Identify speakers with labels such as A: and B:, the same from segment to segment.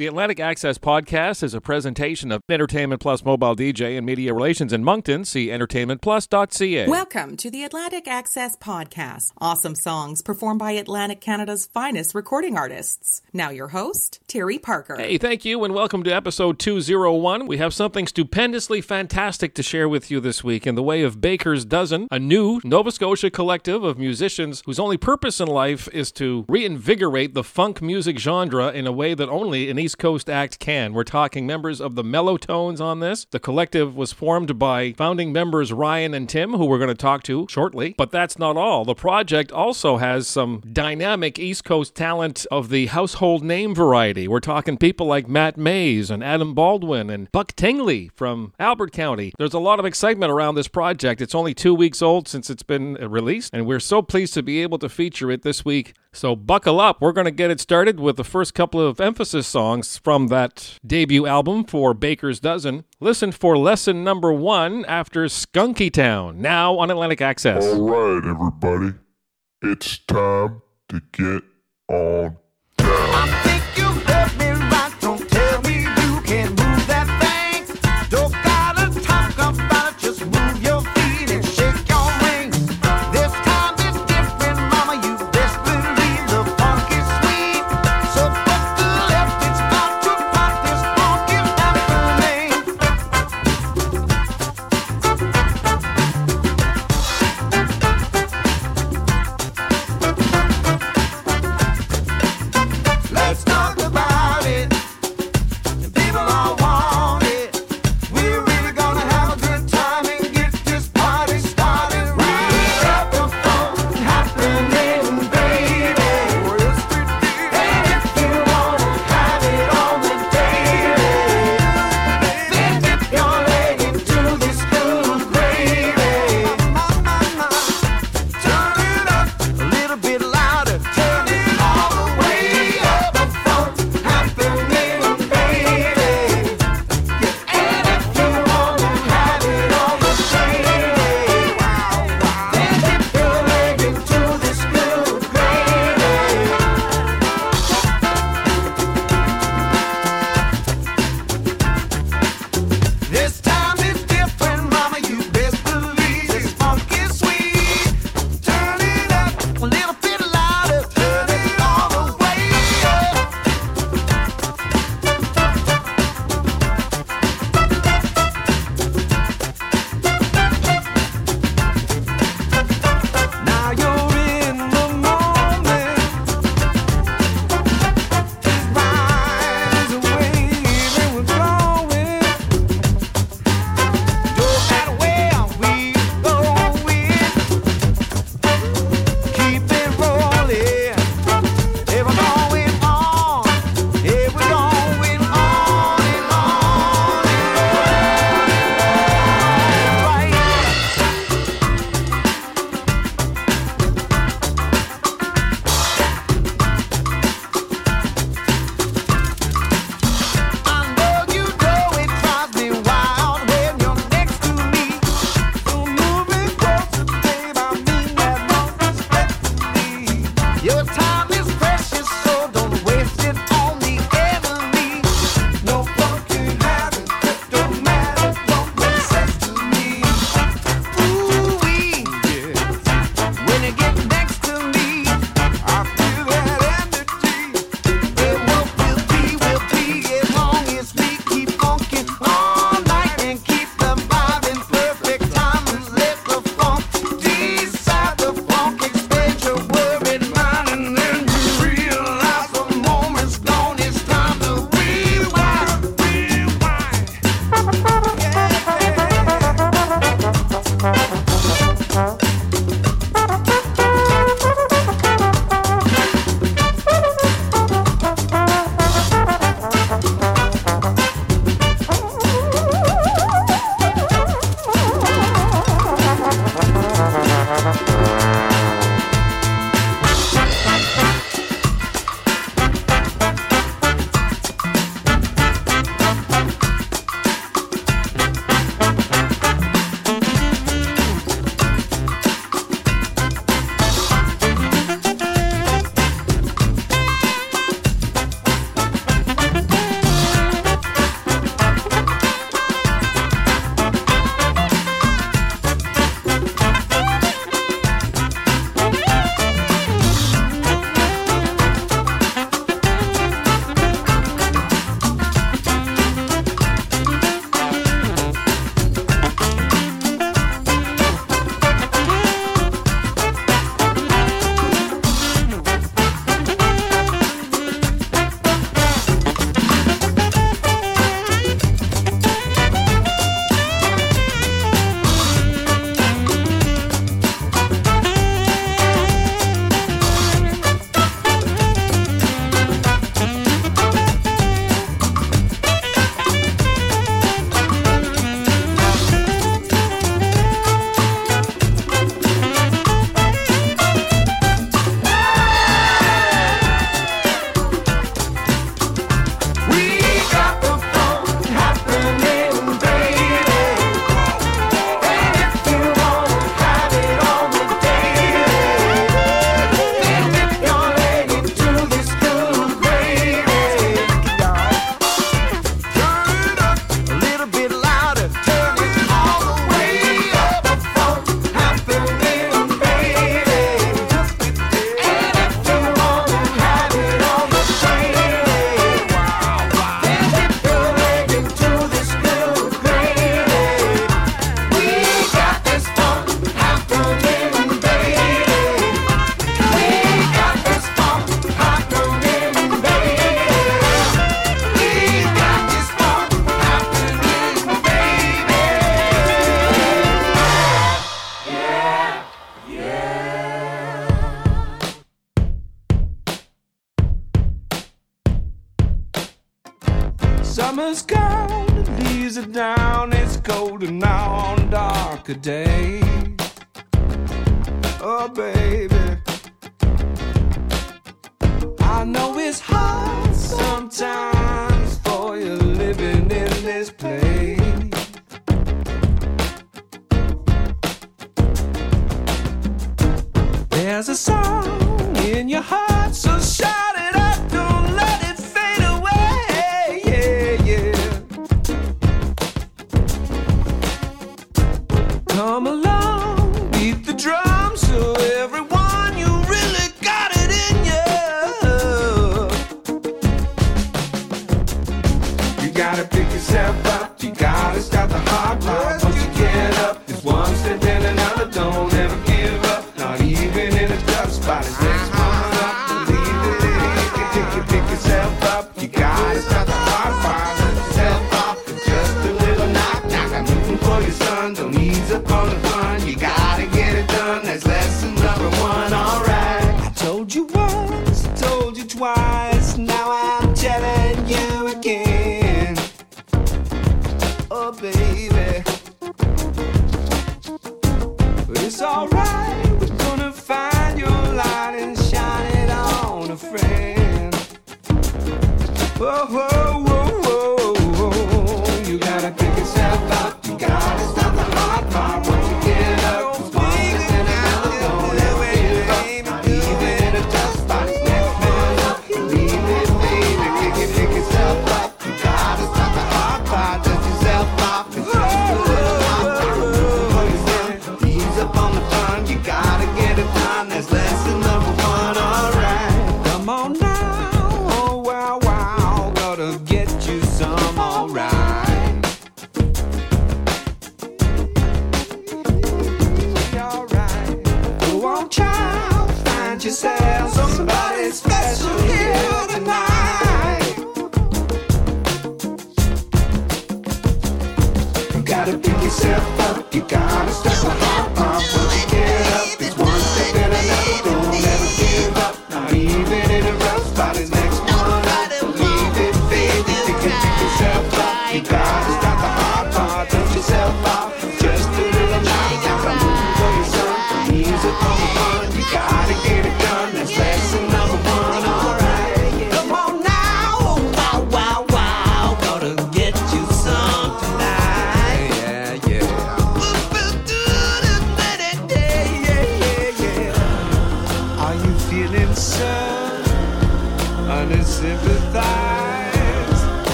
A: The Atlantic Access Podcast is a presentation of Entertainment Plus Mobile DJ and Media Relations in Moncton. See entertainmentplus.ca.
B: Welcome to the Atlantic Access Podcast. Awesome songs performed by Atlantic Canada's finest recording artists. Now, your host, Terry Parker.
A: Hey, thank you, and welcome to episode 201. We have something stupendously fantastic to share with you this week in the way of Bakers Duz'n, a new Nova Scotia collective of musicians whose only purpose in life is to reinvigorate the funk music genre in a way that only an East Coast act can. We're talking members of the Mellowtones on this. The collective was formed by founding members Ryan and Tim, who we're going to talk to shortly. But that's not all. The project also has some dynamic East Coast talent of the household name variety. We're talking people like Matt Mays and Adam Baldwin and Buck Tingley from Albert County. There's a lot of excitement around this project. It's only two weeks old since it's been released, and we're so pleased to be able to feature it this week. So buckle up. We're going to get it started with the first couple of emphasis songs from that debut album for Bakers Duz'n. Listen for lesson number one after Skunkytown, now on Atlantic Access.
C: All right, everybody. It's time to get on down.
D: good day.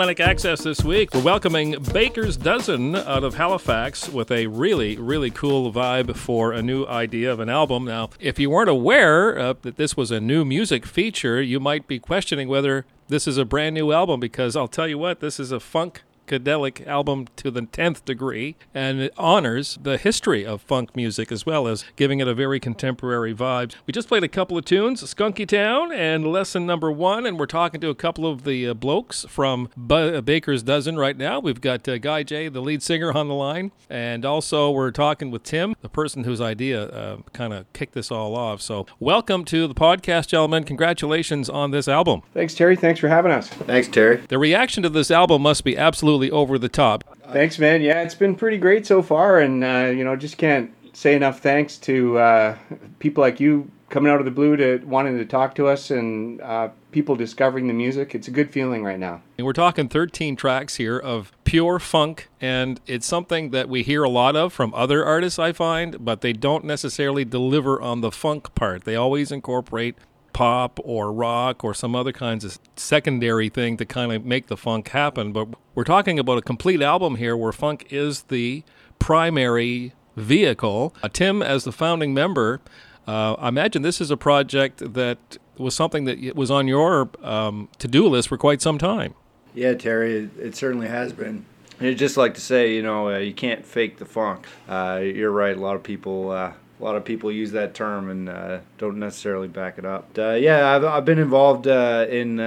A: Atlantic Access this week. We're welcoming Bakers Duz'n out of Halifax with a really, really cool vibe for a new idea of an album. Now, if you weren't aware uh, that this was a new music feature, you might be questioning whether this is a brand new album because I'll tell you what, this is a funk psychedelic album to the 10th degree, and it honors the history of funk music as well as giving it a very contemporary vibe. We just played a couple of tunes, Skunkytown and Lesson Number One, and we're talking to a couple of the uh, blokes from B- Bakers Duz'n right now. We've got uh, Guy J, the lead singer, on the line, and also we're talking with Tim, the person whose idea uh, kind of kicked this all off. So, welcome to the podcast, gentlemen. Congratulations on this album.
E: Thanks, Terry. Thanks for having us.
F: Thanks, Terry.
A: The reaction to this album must be absolutely absolutely over the top.
E: Thanks, man. Yeah, it's been pretty great so far, and uh, you know, just can't say enough thanks to uh, people like you coming out of the blue to wanting to talk to us and uh, people discovering the music. It's a good feeling right now.
A: And we're talking 13 tracks here of pure funk, and it's something that we hear a lot of from other artists, I find, but they don't necessarily deliver on the funk part. They always incorporate pop or rock or some other kinds of secondary thing to kind of make the funk happen. But we're talking about a complete album here where funk is the primary vehicle. Uh, Tim, as the founding member, uh, I imagine this is a project that was something that was on your um, to do list for quite some time.
F: Yeah, Terry, it, certainly has been. And just like to say, you know, uh, you can't fake the funk. Uh, you're right. A lot of people, uh, a lot of people use that term and uh, don't necessarily back it up. Uh, yeah, I've, I've been involved uh, in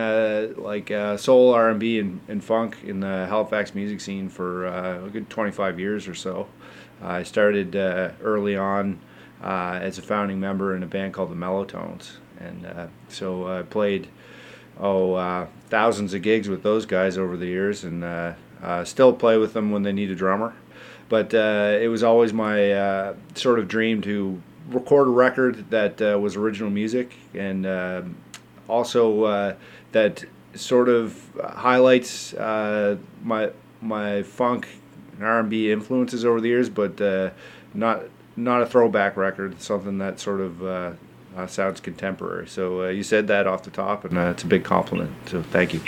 F: like soul, R&B, and, and funk in the Halifax music scene for a good 25 years or so. I started early on as a founding member in a band called the Mellowtones, and so I played oh thousands of gigs with those guys over the years, and uh, uh, still play with them when they need a drummer. But uh, it was always my uh, sort of dream to record a record that uh, was original music and um, also uh, that sort of highlights my my funk and R&B influences over the years, but not not a throwback record. Something that sort of uh, sounds contemporary. So uh, you said that off the top, and uh, it's a big compliment. So thank you.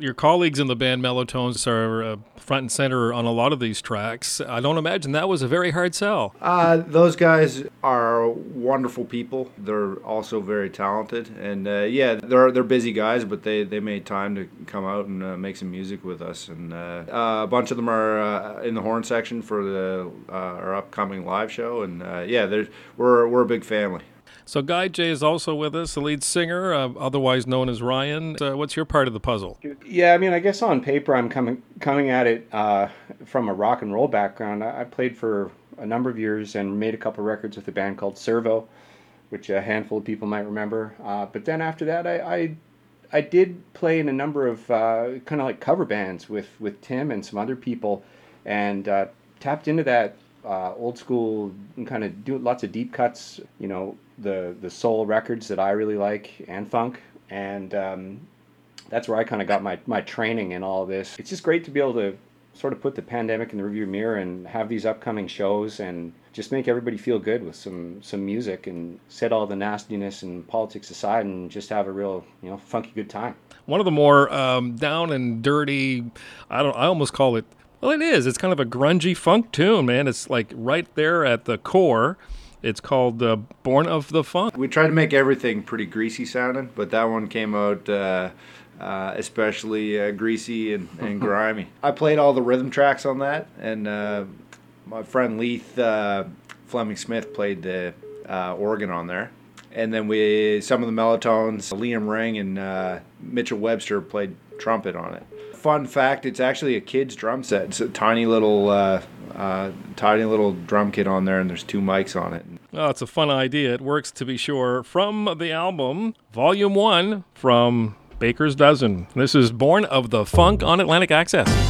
A: Your colleagues in the band Mellowtones are uh, front and center on a lot of these tracks. I don't imagine that was a very hard sell.
F: Uh, those guys are wonderful people. They're also very talented, and uh, yeah, they're they're busy guys, but they, they made time to come out and make some music with us. And a bunch of them are in the horn section for the our upcoming live show. And yeah, we're we're a big family.
A: So Guy J is also with us, the lead singer, uh, otherwise known as Ryan. Uh, what's your part of the puzzle?
E: Yeah, I mean, I guess on paper I'm coming coming at it uh, from a rock and roll background. I, I, played for a number of years and made a couple records with a band called Servo, which a handful of people might remember. Uh, but then after that, I, I I did play in a number of uh, kind of like cover bands with with Tim and some other people, and uh, tapped into that uh, old school kind of do lots of deep cuts. You know, the the soul records that I really like and funk, and um, that's where I kind of got my my training in all this. It's just great to be able to sort of put the pandemic in the rearview mirror and have these upcoming shows and just make everybody feel good with some some music and set all the nastiness and politics aside and just have a real you know funky good time.
A: One of the more um, down and dirty, I don't, I almost call it. Well, it is. It's kind of a grungy funk tune, man. It's like right there at the core. It's called uh, Born of the Funk.
F: We tried to make everything pretty greasy sounding, but that one came out uh, uh, especially uh, greasy and, and grimy. I played all the rhythm tracks on that, and uh, my friend Leith uh, Fleming Smith played the organ on there. And then we some of the Mellowtones, Liam Ring and Mitchell Webster played trumpet on it. Fun fact: It's actually a kid's drum set. It's a tiny little uh, tiny little drum kit on there, and there's two mics on it.
A: Oh, it's a fun idea. It works to be sure. From the album, Volume 1 from Bakers Duz'n. This is Born of the Funk on Atlantic Access.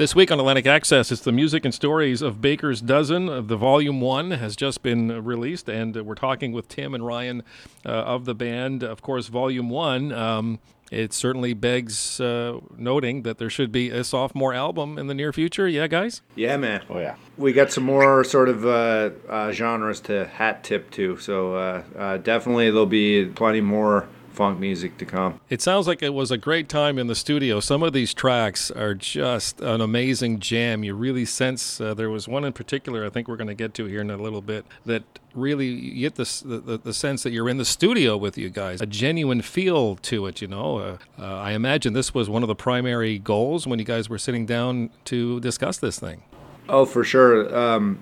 A: This week on Atlantic Access, it's the music and stories of Bakers Duz'n. The volume one has just been uh, released, and uh, we're talking with Tim and Ryan uh, of the band. Of course, volume one. Um, it certainly begs uh, noting that there should be a sophomore album in the near future. Yeah, guys?
F: Yeah, man.
E: Oh yeah.
F: We got some more sort of uh, uh, genres to hat tip to, so uh, uh, definitely there'll be plenty more funk music to come.
A: It sounds like it was a great time in the studio. Some of these tracks are just an amazing jam. You really sense uh, there was one in particular I think we're going to get to here in a little bit that really you get this, the, the, the sense that you're in the studio with you guys, a genuine feel to it, you know. Uh, uh, I imagine this was one of the primary goals when you guys were sitting down to discuss this thing.
F: Oh, for sure. Um,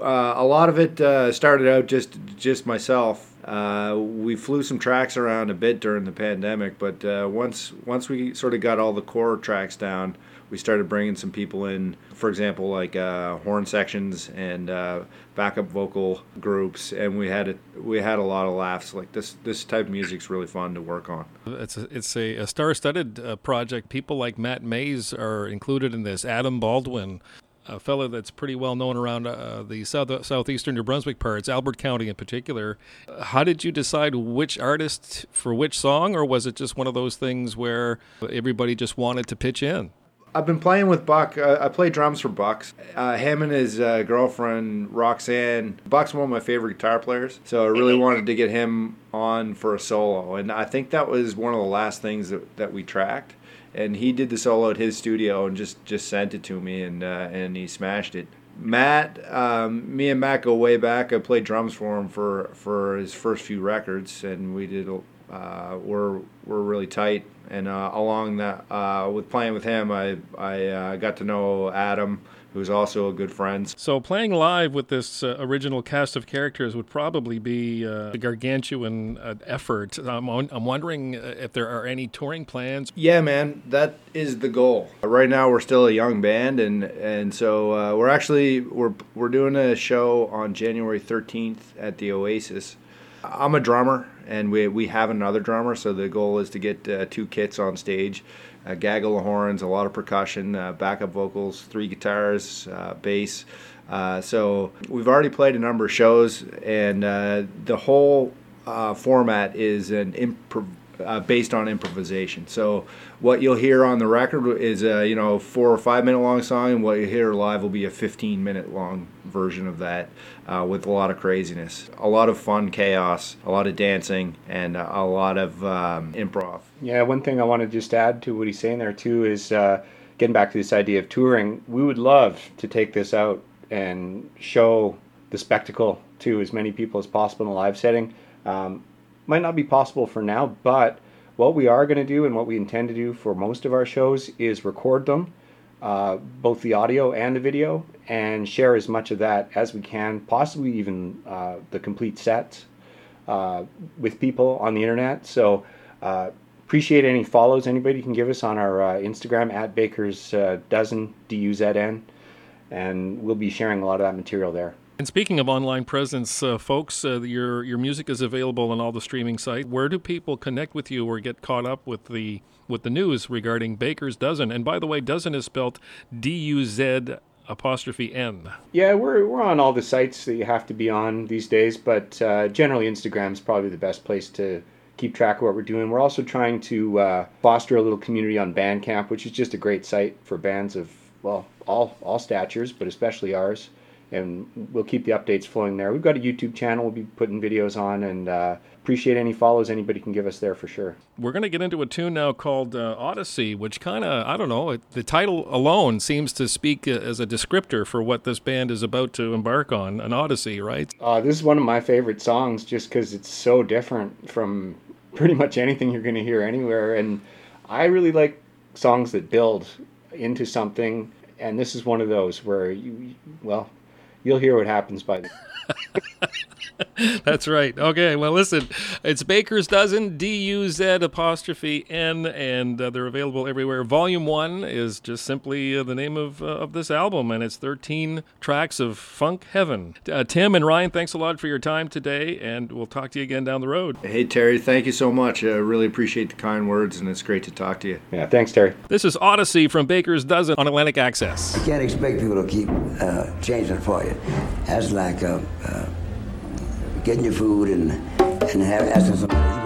F: uh, a lot of it uh, started out just just myself. Uh, we flew some tracks around a bit during the pandemic, but uh, once once we sort of got all the core tracks down, we started bringing some people in. For example, like uh, horn sections and uh, backup vocal groups, and we had a, we had a lot of laughs. Like this this type of music's really fun to work on.
A: It's a, it's a, a star-studded uh, project. People like Matt Mays are included in this. Adam Baldwin, a fellow that's pretty well known around uh, the south southeastern New Brunswick parts, Albert County in particular. Uh, How did you decide which artist for which song, or was it just one of those things where everybody just wanted to pitch in?
F: I've been playing with Buck. Uh, I play drums for Bucks. Uh, him and his uh, girlfriend Roxanne. Buck's one of my favorite guitar players, so I really wanted to get him on for a solo. And I think that was one of the last things that, that we tracked. And he did the solo at his studio and just, just sent it to me, and uh, and he smashed it. Matt, um, me and Matt go way back. I played drums for him for, for his first few records, and we did. Uh, we're we're really tight, and uh, along that uh, with playing with him, I I uh, got to know Adam, who's also a good friend.
A: So playing live with this uh, original cast of characters would probably be uh, a gargantuan uh, effort. I'm, on- I'm wondering uh, if there are any touring plans.
F: Yeah, man, that is the goal. Right now, we're still a young band, and and so uh, we're actually we're we're doing a show on January 13th at the Oasis. I'm a drummer, and we we have another drummer, so the goal is to get uh, two kits on stage. A gaggle of horns, a lot of percussion, uh, backup vocals, three guitars, uh, bass. Uh, so we've already played a number of shows, and uh, the whole uh, format is an improv uh, based on improvisation. So what you'll hear on the record is a you know four or five minute long song, and what you hear live will be a 15 minute long version of that uh, with a lot of craziness, a lot of fun, chaos, a lot of dancing, and a lot of um, improv.
E: Yeah, one thing I want to just add to what he's saying there too is uh, getting back to this idea of touring. We would love to take this out and show the spectacle to as many people as possible in a live setting. Um, might not be possible for now, but what we are going to do and what we intend to do for most of our shows is record them, uh, both the audio and the video, and share as much of that as we can, possibly even uh, the complete sets uh, with people on the internet. So uh, appreciate any follows anybody can give us on our uh, Instagram at Baker's uh, Dozen D U Z N, and we'll be sharing a lot of that material there.
A: And speaking of online presence, uh, folks, uh, your your music is available on all the streaming sites. Where do people connect with you or get caught up with the with the news regarding Bakers Duz'n? And by the way, Dozen is spelled D U Z apostrophe N.
E: Yeah, we're we're on all the sites that you have to be on these days, but uh, generally is probably the best place to keep track of what we're doing. We're also trying to uh, foster a little community on Bandcamp, which is just a great site for bands of well all all statures, but especially ours. And we'll keep the updates flowing there. We've got a YouTube channel we'll be putting videos on, and uh, appreciate any follows anybody can give us there for sure.
A: We're going to get into a tune now called uh, Odyssey, which kind of, I don't know, it, the title alone seems to speak uh, as a descriptor for what this band is about to embark on an Odyssey, right?
E: Uh, this is one of my favorite songs just because it's so different from pretty much anything you're going to hear anywhere. And I really like songs that build into something. And this is one of those where you, well, you'll hear what happens by the
A: That's right. Okay. Well, listen, it's Bakers Duz'n, D U Z apostrophe N, and uh, they're available everywhere. Volume one is just simply uh, the name of, uh, of this album, and it's 13 tracks of funk heaven. Uh, Tim and Ryan, thanks a lot for your time today, and we'll talk to you again down the road.
F: Hey, Terry, thank you so much. I really appreciate the kind words, and it's great to talk to you.
E: Yeah, thanks, Terry.
A: This is Odyssey from Bakers Duz'n on Atlantic Access.
G: You can't expect people to keep uh, changing for you. That's like uh, uh, getting your food and and have, asking somebody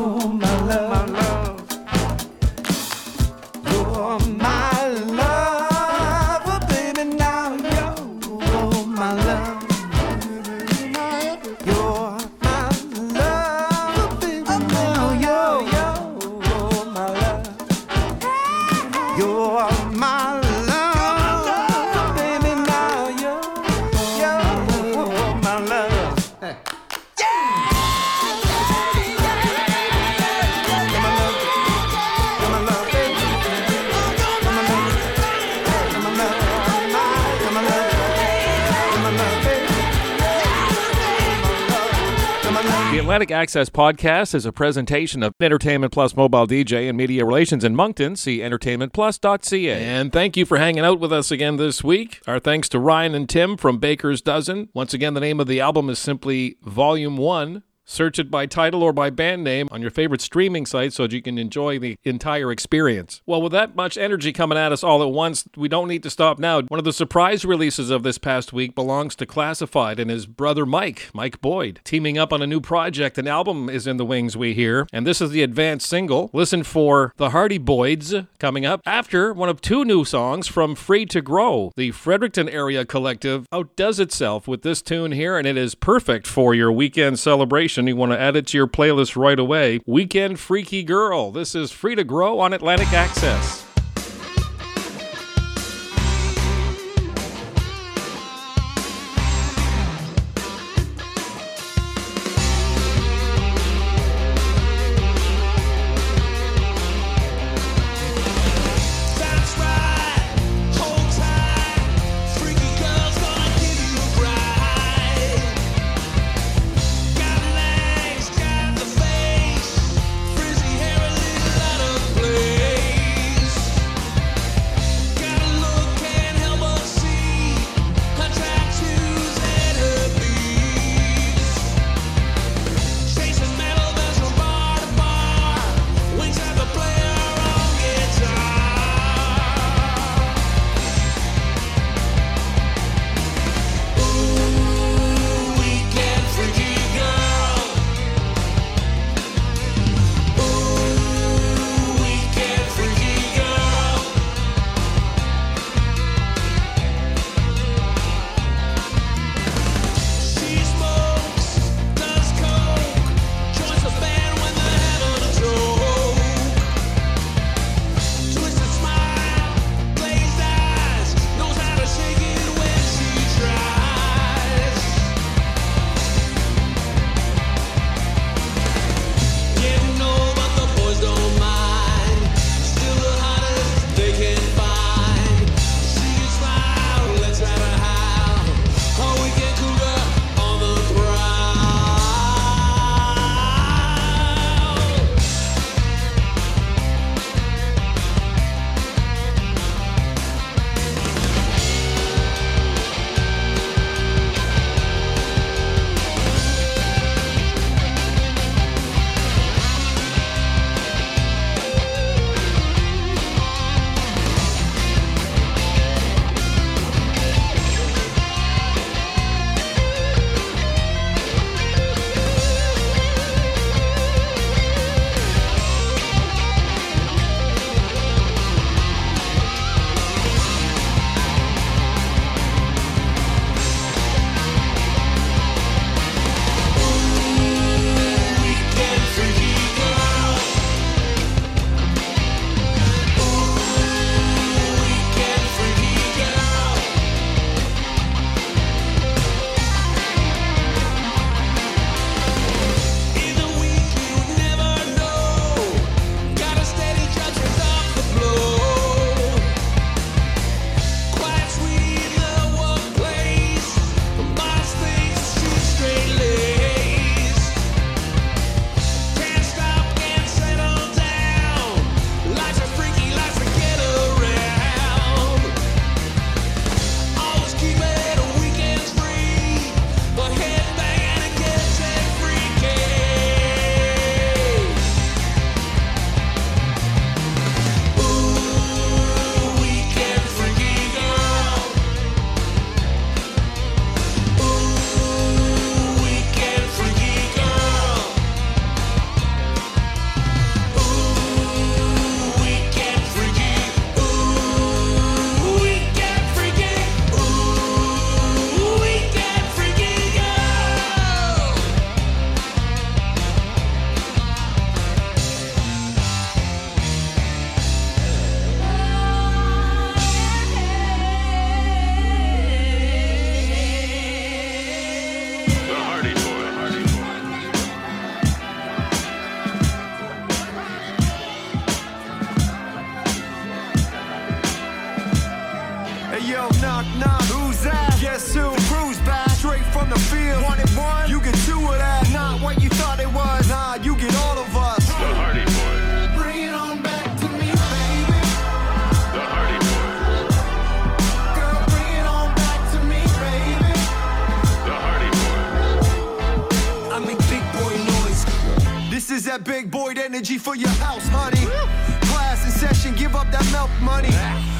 D: you're my
A: Atlantic Access Podcast is a presentation of Entertainment Plus Mobile DJ and Media Relations in Moncton. See entertainmentplus.ca. And thank you for hanging out with us again this week. Our thanks to Ryan and Tim from Bakers Duz'n. Once again, the name of the album is simply Volume 1. Search it by title or by band name on your favorite streaming site so that you can enjoy the entire experience. Well, with that much energy coming at us all at once, we don't need to stop now. One of the surprise releases of this past week belongs to Classified and his brother Mike, Mike Boyd, teaming up on a new project. An album is in the wings, we hear, and this is the advanced single. Listen for The Hardy Boyds coming up after one of two new songs from Free to Grow. The Fredericton area collective outdoes itself with this tune here, and it is perfect for your weekend celebration. And you want to add it to your playlist right away. Weekend Freaky Girl. This is Free to Grow on Atlantic Access.
H: Energy for your house, honey. Class in session, give up that milk money.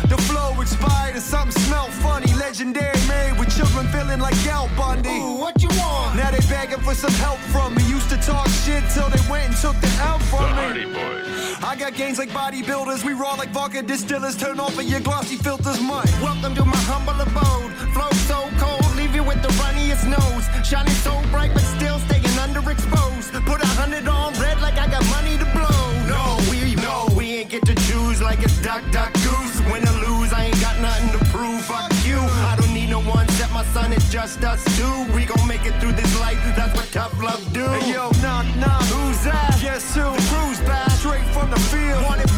H: The flow expired and something smell funny. Legendary made with children feeling like Gal Bundy. Ooh, what you want? Now they begging for some help from me. Used to talk shit till they went and took the help from me. I got gains like bodybuilders. We raw like vodka distillers. Turn off of your glossy filters, mud.
I: Welcome to my humble abode. Flow so cold, leave you with the runniest nose. Shining so bright, but still staying underexposed. Put a hundred on duck, duck, goose. Win or lose, I ain't got nothing to prove. Fuck you. I don't need no one except my son. It's just us two. We gon' make it through this life. That's what tough love do.
H: Hey yo, knock knock.
I: Who's that?
H: Guess who?
I: The crew's back.
H: Straight from the field.
I: Wanted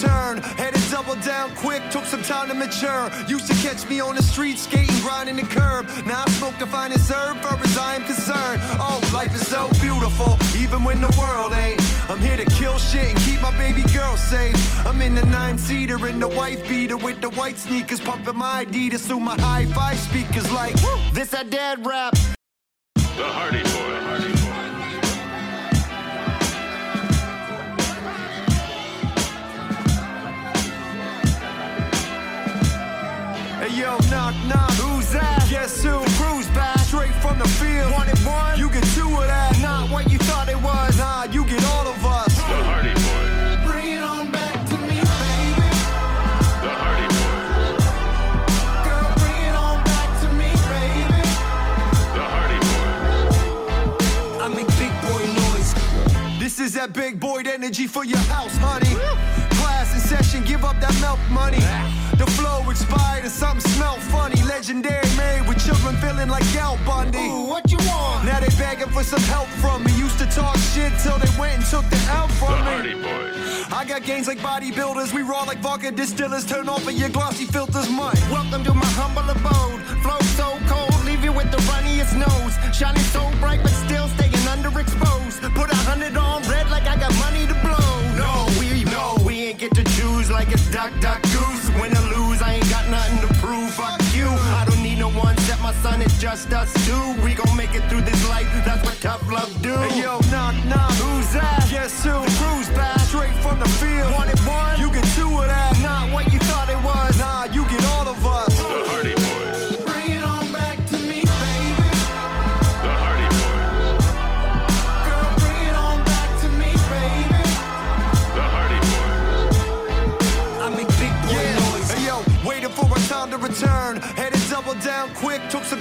I: to.
H: Had to double down quick, took some time to mature. Used to catch me on the street, skating, grinding the curb. Now I smoke the finest herb, far as I am concerned. Oh, life is so beautiful, even when the world ain't. I'm here to kill shit and keep my baby girl safe. I'm in the nine seater in the white beater with the white sneakers, pumping my Adidas through my hi fi speakers like.
I: This a dead rap.
H: Hey
I: that big boy
H: energy for your house, honey. Class in session, give up that milk money. The flow expired and something smell funny. Legendary made with children feeling like Gal Bundy.
I: Ooh, what you want?
H: Now they begging for some help from me. Used to talk shit till they went and took the help from me. I got gains like bodybuilders. We raw like vodka distillers. Turn off of your glossy filters, mud.
I: Welcome to my humble abode. Flow so cold, leave you with the runniest nose. Shining so bright, but still underexposed. Put a hundred on red like I got money to blow. No, we know we ain't get to choose like it's duck, duck, goose. Win or lose, I ain't got nothing to prove. Fuck you. I don't need no one except my son. It's just us two. We gon' make it through this life. That's what tough love do.
H: Hey yo, knock knock.
I: Who's that?
H: Guess who?
I: The crew's back.
H: Straight from the field.
I: Wanted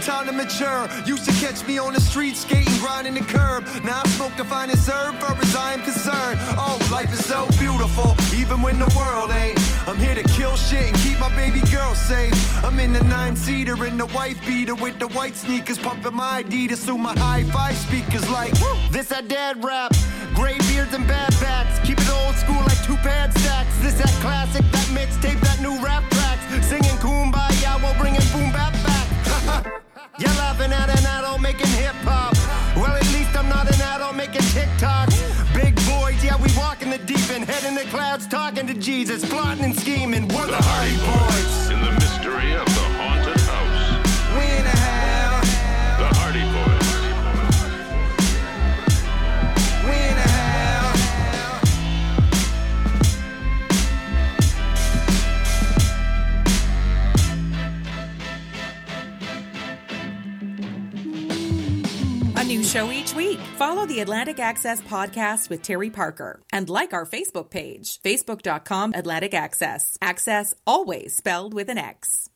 H: time to mature. Used to catch me on the street, skating, grinding the curb. Now I smoke the finest herb, far as I am concerned. Oh, life is so beautiful, even when the world ain't. I'm here to kill shit and keep my baby girl safe. I'm in the nine seater in the white beater with the white sneakers, pumping my Adidas through my hi fi speakers like.
I: This that dead rap. Gray beards and bad bats. Keep it old school like two pad stacks. This that classic, that mixtape, that new rap tracks. Singing kumbaya while bringing boom bap back. You're laughing at an adult making hip hop. Well, at least I'm not an adult making TikToks. Big boys, yeah, we walk in the deep end, head in the clouds, talking to Jesus, plotting and scheming. We're the Hardy Boys.
J: In the mystery of
B: show each week. Follow the Atlantic Access podcast with Terry Parker and like our Facebook page, facebook.com Atlantic Access. Access always spelled with an X.